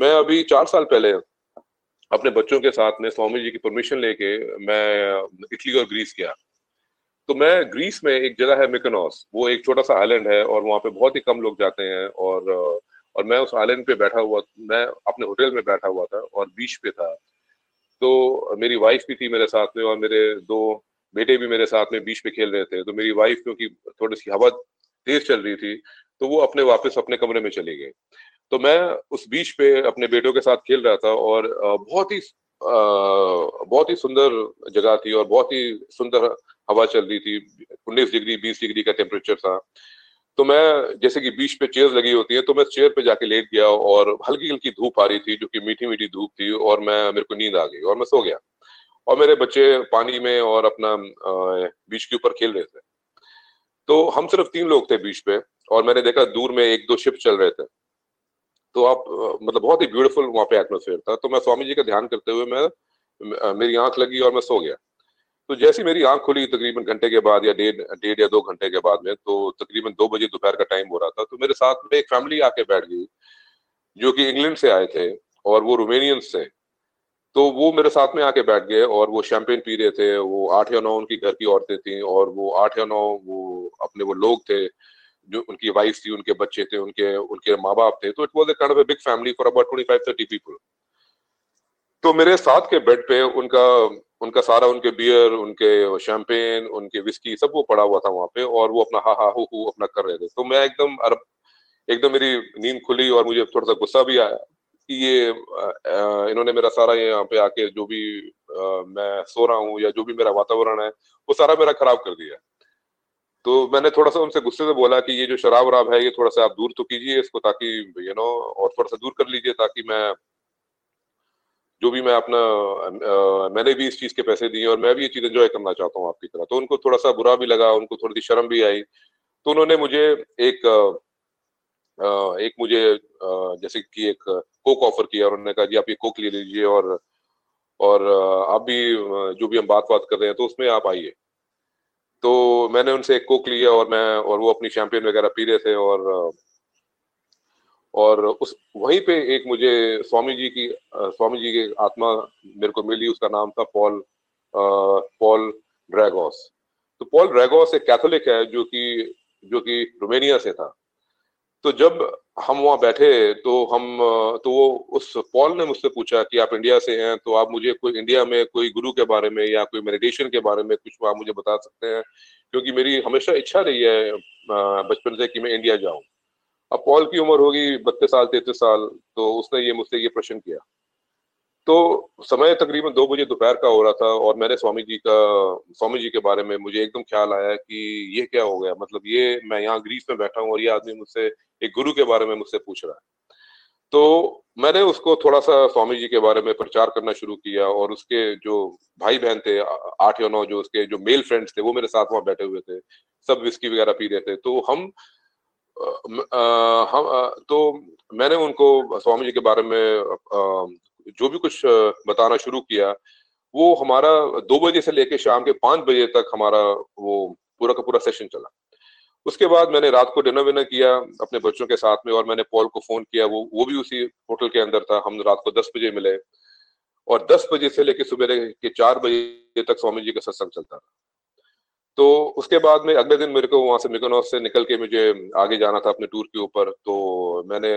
मैं अभी चार साल पहले अपने बच्चों के साथ में स्वामी जी की परमिशन लेके मैं इटली और ग्रीस गया। तो मैं ग्रीस में एक जगह है मिकनॉस। वो एक छोटा सा आइलैंड है और वहाँ पे बहुत ही कम लोग जाते हैं और और मैं उस आइलैंड पे बैठा हुआ, मैं अपने होटल में बैठा हुआ था और बीच पे था। तो मेरी वाइफ भी थी मेरे साथ में और मेरे दो बेटे भी मेरे साथ में बीच पे खेल रहे थे। तो मेरी वाइफ क्योंकि थोड़ी सी हवा तेज चल रही थी तो वो अपने वापस अपने कमरे में चले गई तो मैं उस बीच पे अपने बेटों के साथ खेल रहा था और बहुत ही बहुत ही सुंदर जगह थी और बहुत ही सुंदर हवा चल रही थी। उन्नीस डिग्री, बीस डिग्री का टेम्परेचर था। तो मैं, जैसे कि बीच पे चेयर लगी होती है तो मैं चेयर पे जाके लेट गया और हल्की हल्की धूप आ रही थी जो कि मीठी मीठी धूप थी और मैं, मेरे को नींद आ गई और मैं सो गया। और मेरे बच्चे पानी में और अपना बीच के ऊपर खेल रहे थे। तो हम सिर्फ़ तीन लोग थे बीच पे और मैंने देखा दूर में एक दो शिप चल रहे थे। तो आप मतलब बहुत ही ब्यूटीफुल वहाँ पे एटमोसफेयर था। तो मैं स्वामी जी का ध्यान करते हुए मैं मेरी आँख लगी और मैं सो गया। तो जैसी मेरी आँख खुली तकरीबन घंटे के बाद या डेढ़ डेढ़ या दो घंटे के बाद में तो तकरीबन दो बजे दोपहर का टाइम हो रहा था तो मेरे साथ में एक फैमिली आके बैठ गई, जो कि इंग्लैंड से आए थे और वो रोमेनियंस थे। तो वो मेरे साथ में आके बैठ गए और वो शैंपेन पी रहे थे, वो आठ या नौ उनकी घर की औरतें थी और वो आठ या नौ वो अपने वो लोग थे। जो उनकी वाइफ थी उनके बच्चे थे उनके उनके माँ बाप थे तो it was a kind of a big family for about twenty five thirty people तो मेरे साथ के बेड पे उनका उनका सारा उनके बियर उनके शैंपेन उनके विस्की सब वो पड़ा हुआ था वहाँ पे और वो अपना हा हा हु हु अपना कर रहे थे। तो मैं एकदम अरब एकदम मेरी नींद खुली और मुझे थोड़ा सा गुस्सा भी आया कि ये इन्होंने मेरा सारा यहाँ पे आके जो भी आ, मैं सो रहा हूँ या जो भी मेरा वातावरण है वो सारा मेरा खराब कर दिया। तो मैंने थोड़ा सा उनसे गुस्से से बोला कि ये जो शराब वराब है, ये थोड़ा सा आप दूर तो कीजिए इसको ताकि यू नो और थोड़ा सा दूर कर लीजिए ताकि मैं, जो भी मैं अपना मैंने भी इस चीज़ के पैसे दिए और मैं भी ये चीज़ एंजॉय करना चाहता हूँ आपकी तरह। तो उनको थोड़ा सा बुरा भी लगा, उनको थोड़ी सी शर्म भी आई। तो उन्होंने मुझे एक एक मुझे जैसे कि एक कोक ऑफ़र किया और उन्होंने कहा, जी, आप ये कोक ले लीजिए और और आप भी जो भी हम बात बात कर रहे हैं तो उसमें आप आइए। तो मैंने उनसे एक कोक लिया और मैं, और वो अपनी चैंपियन वगैरह पी रहे थे और और उस, वहीं पे एक मुझे स्वामी जी की, स्वामी जी की आत्मा मेरे को मिली, उसका नाम था पॉल पॉल ड्रैगोस तो पॉल ड्रैगोस एक कैथोलिक है जो कि जो कि रोमेनिया से था। तो जब हम वहाँ बैठे तो हम तो वो उस पॉल ने मुझसे पूछा कि आप इंडिया से हैं तो आप मुझे कोई इंडिया में कोई गुरु के बारे में या कोई मेडिटेशन के बारे में कुछ आप मुझे बता सकते हैं? क्योंकि मेरी हमेशा इच्छा रही है बचपन से कि मैं इंडिया जाऊँ। अब पॉल की उम्र होगी बत्तीस साल, तैतीस साल तो उसने ये मुझसे ये प्रश्न किया। तो समय तकरीबन दो बजे दोपहर का हो रहा था और मैंने स्वामी जी का, स्वामी जी के बारे में मुझे एकदम ख्याल आया कि ये क्या हो गया। मतलब ये मैं यहाँ ग्रीस में बैठा हूँ और ये आदमी मुझसे, एक गुरु के बारे में मुझसे पूछ रहा है। तो मैंने उसको थोड़ा सा स्वामी जी के बारे में प्रचार करना शुरू किया और उसके जो भाई बहन थे, आठ या नौ जो उसके जो मेल फ्रेंड्स थे, वो मेरे साथ वहाँ बैठे हुए थे, सब विस्की वगैरह पी रहे थे। तो हम हम तो मैंने उनको स्वामी जी के बारे में जो भी कुछ बताना शुरू किया, वो हमारा दो बजे से लेके शाम के पाँच बजे तक हमारा वो पूरा का पूरा सेशन चला। उसके बाद मैंने रात को डिनर विनर किया अपने बच्चों के साथ में और मैंने पॉल को फ़ोन किया, वो वो भी उसी होटल के अंदर था, हम रात को दस बजे मिले। और दस बजे से लेकर सुबह के चार बजे तक स्वामी जी का सत्संग चलता था। तो उसके बाद में अगले दिन मेरे को वहाँ से मिकोनोस से निकल के मुझे आगे जाना था अपने टूर के ऊपर तो मैंने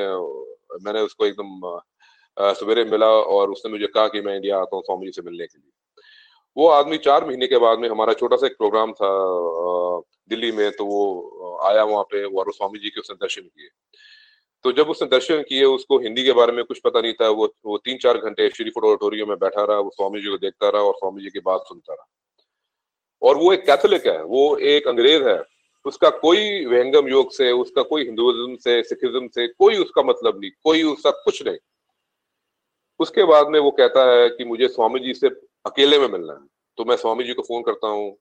मैंने उसको एकदम सवेरे मिला और उसने मुझे कहा कि मैं इंडिया आता हूँ स्वामी जी से मिलने के लिए। वो आदमी चार महीने के बाद में हमारा छोटा सा एक प्रोग्राम था दिल्ली में तो वो आया वहाँ पे और स्वामी जी के उसने दर्शन किए। तो जब उसने दर्शन किए, उसको हिंदी के बारे में कुछ पता नहीं था, वो वो तीन चार घंटे श्री श्रीफुट ऑडिटोरियम में बैठा रहा, वो स्वामी जी को देखता रहा और स्वामी जी की बात सुनता रहा। और वो एक कैथोलिक है, वो एक अंग्रेज़ है, उसका कोई व्यंगम योग से, उसका कोई हिंदुइज्म से, सिखिज्म से कोई उसका मतलब नहीं, कोई उसका कुछ नहीं। उसके बाद में वो कहता है कि मुझे स्वामी जी से अकेले में मिलना है। तो मैं स्वामी जी को फ़ोन करता हूँ।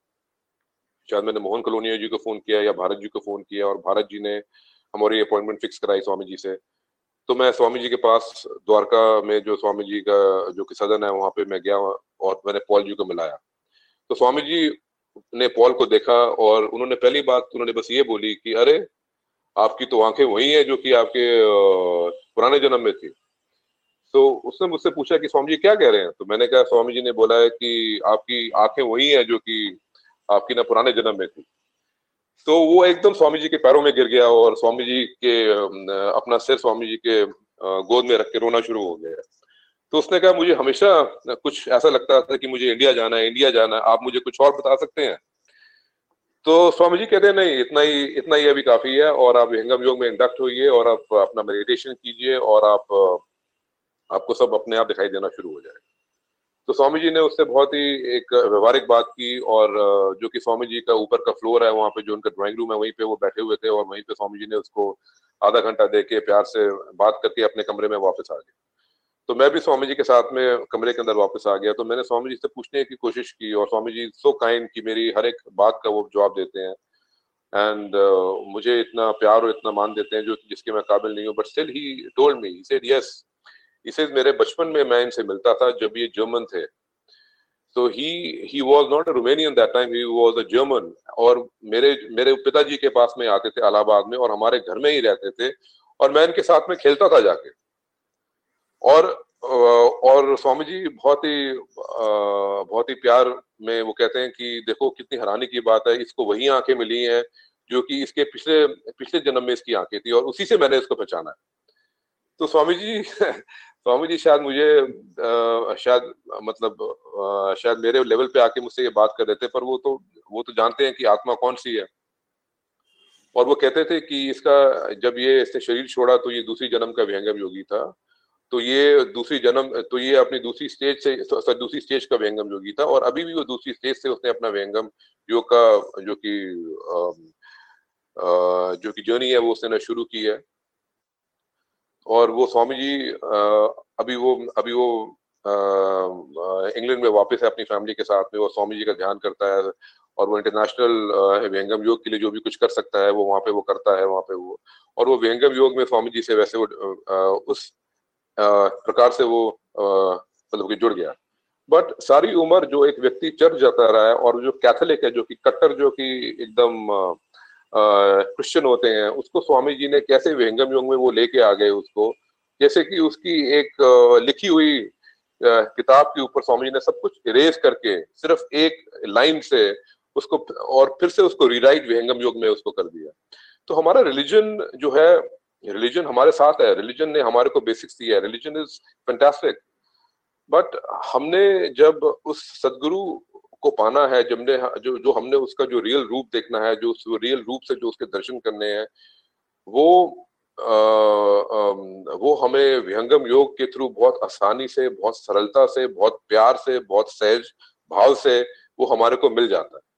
शायद मैंने मोहन कलोनिया जी को फ़ोन किया या भारत जी को फ़ोन किया और भारत जी ने हमारी अपॉइंटमेंट फिक्स कराई स्वामी जी से। तो मैं स्वामी जी के पास द्वारका में जो स्वामी जी का, जो कि सदन है, वहाँ पे मैं गया और मैंने पॉल जी को मिलाया। तो स्वामी जी ने पॉल को देखा और उन्होंने पहली बात, उन्होंने बस ये बोली कि अरे, आपकी तो आँखें वही है जो कि आपके पुराने जन्म में थी। तो उसने मुझसे पूछा कि स्वामी जी क्या कह रहे हैं? तो मैंने कहा, स्वामी जी ने बोला है कि आपकी आँखें वही हैं जो कि आपकी ना पुराने जन्म में थी। तो वो एकदम स्वामी जी के पैरों में गिर गया और स्वामी जी के अपना सिर स्वामी जी के गोद में रख के रोना शुरू हो गया। तो उसने कहा, मुझे हमेशा कुछ ऐसा लगता था कि मुझे इंडिया जाना है, इंडिया जाना है, आप मुझे कुछ और बता सकते हैं? तो स्वामी जी कहते हैं, नहीं, इतना ही इतना ही अभी काफ़ी है और आप विहंगम योग में इंडक्ट होइए और आप अपना मेडिटेशन कीजिए और आप आपको सब अपने आप दिखाई देना शुरू हो जाएगा तो स्वामी जी ने उससे बहुत ही एक व्यवहारिक बात की और जो कि स्वामी जी का ऊपर का फ्लोर है वहाँ पे जो उनका ड्राइंग रूम है वहीं पे वो बैठे हुए थे और वहीं पे स्वामी जी ने उसको आधा घंटा दे के प्यार से बात करके अपने कमरे में वापस आ गए। तो मैं भी स्वामी जी के साथ में कमरे के अंदर वापस आ गया तो मैंने स्वामी जी से पूछने की कोशिश की और स्वामी जी सो काइंड की मेरी हर एक बात का वो जवाब देते हैं। एंड uh, मुझे इतना प्यार और इतना मान देते हैं जो जिसके मैं काबिल नहीं हूँ but still he told me said yes इसे मेरे बचपन में मैं इनसे मिलता था, जब ये जर्मन थे। तो he he was not a Romanian that time he was a German और मेरे मेरे पिताजी के पास में आते थे इलाहाबाद में, और हमारे घर में ही रहते थे, और मैं इनके साथ में खेलता था जाके। और और स्वामी जी बहुत ही बहुत ही प्यार में वो कहते हैं कि देखो कितनी हैरानी की बात है, इसको वही आँखें मिली हैं, जो कि इसके पिछले पिछले जन्म में इसकी आँखें थी, और उसी से मैंने इसको पहचाना। है तो स्वामी जी स्वामी जी शायद मुझे आ, शायद मतलब आ, शायद मेरे लेवल पे आके मुझसे ये बात कर देते पर वो तो वो तो जानते हैं कि आत्मा कौन सी है। और वो कहते थे कि इसका जब ये इसने शरीर छोड़ा तो ये दूसरी जन्म का विहंगम योगी था। तो ये दूसरी जन्म तो ये अपनी दूसरी स्टेज से दूसरी स्टेज का व्यंगम योगी था और अभी भी वो दूसरी स्टेज से उसने अपना व्यंगम योग का जो कि जो कि जर्नी है वो उसने शुरू की है। और वो स्वामी जी अभी वो अभी वो इंग्लैंड में वापस है अपनी फैमिली के साथ में, वो स्वामी जी का ध्यान करता है और वो इंटरनेशनल व्यंगम योग के लिए जो भी कुछ कर सकता है, वो वहाँ पे वो करता है, वहाँ पे वो। और वो व्यंगम योग में स्वामी जी से वैसे वो उस प्रकार से वो मतलब कि जुड़ गया। बट सारी उम्र जो एक व्यक्ति चर्च जाता रहा है और जो कैथोलिक है, जो कि कट्टर, जो कि एकदम क्रिश्चियन होते हैं, उसको स्वामी जी ने कैसे विहंगम योग में वो लेके आ गए उसको? जैसे कि उसकी एक लिखी हुई किताब के ऊपर स्वामी जी ने सब कुछ इरेज करके सिर्फ़ एक लाइन से उसको और फिर से उसको रिराइट विहंगम योग में उसको कर दिया। तो हमारा रिलीजन जो है रिलीजन हमारे साथ है रिलीजन ने हमारे को बेसिक्स दिया है रिलीजन इज़ फैंटास्टिक बट हमने जब उस सदगुरु को पाना है जमने जो जो हमने उसका जो रियल रूप देखना है जो उस रियल रूप से जो उसके दर्शन करने हैं वो आ, आ, वो हमें विहंगम योग के थ्रू बहुत आसानी से बहुत सरलता से बहुत प्यार से बहुत सहज भाव से वो हमारे को मिल जाता है।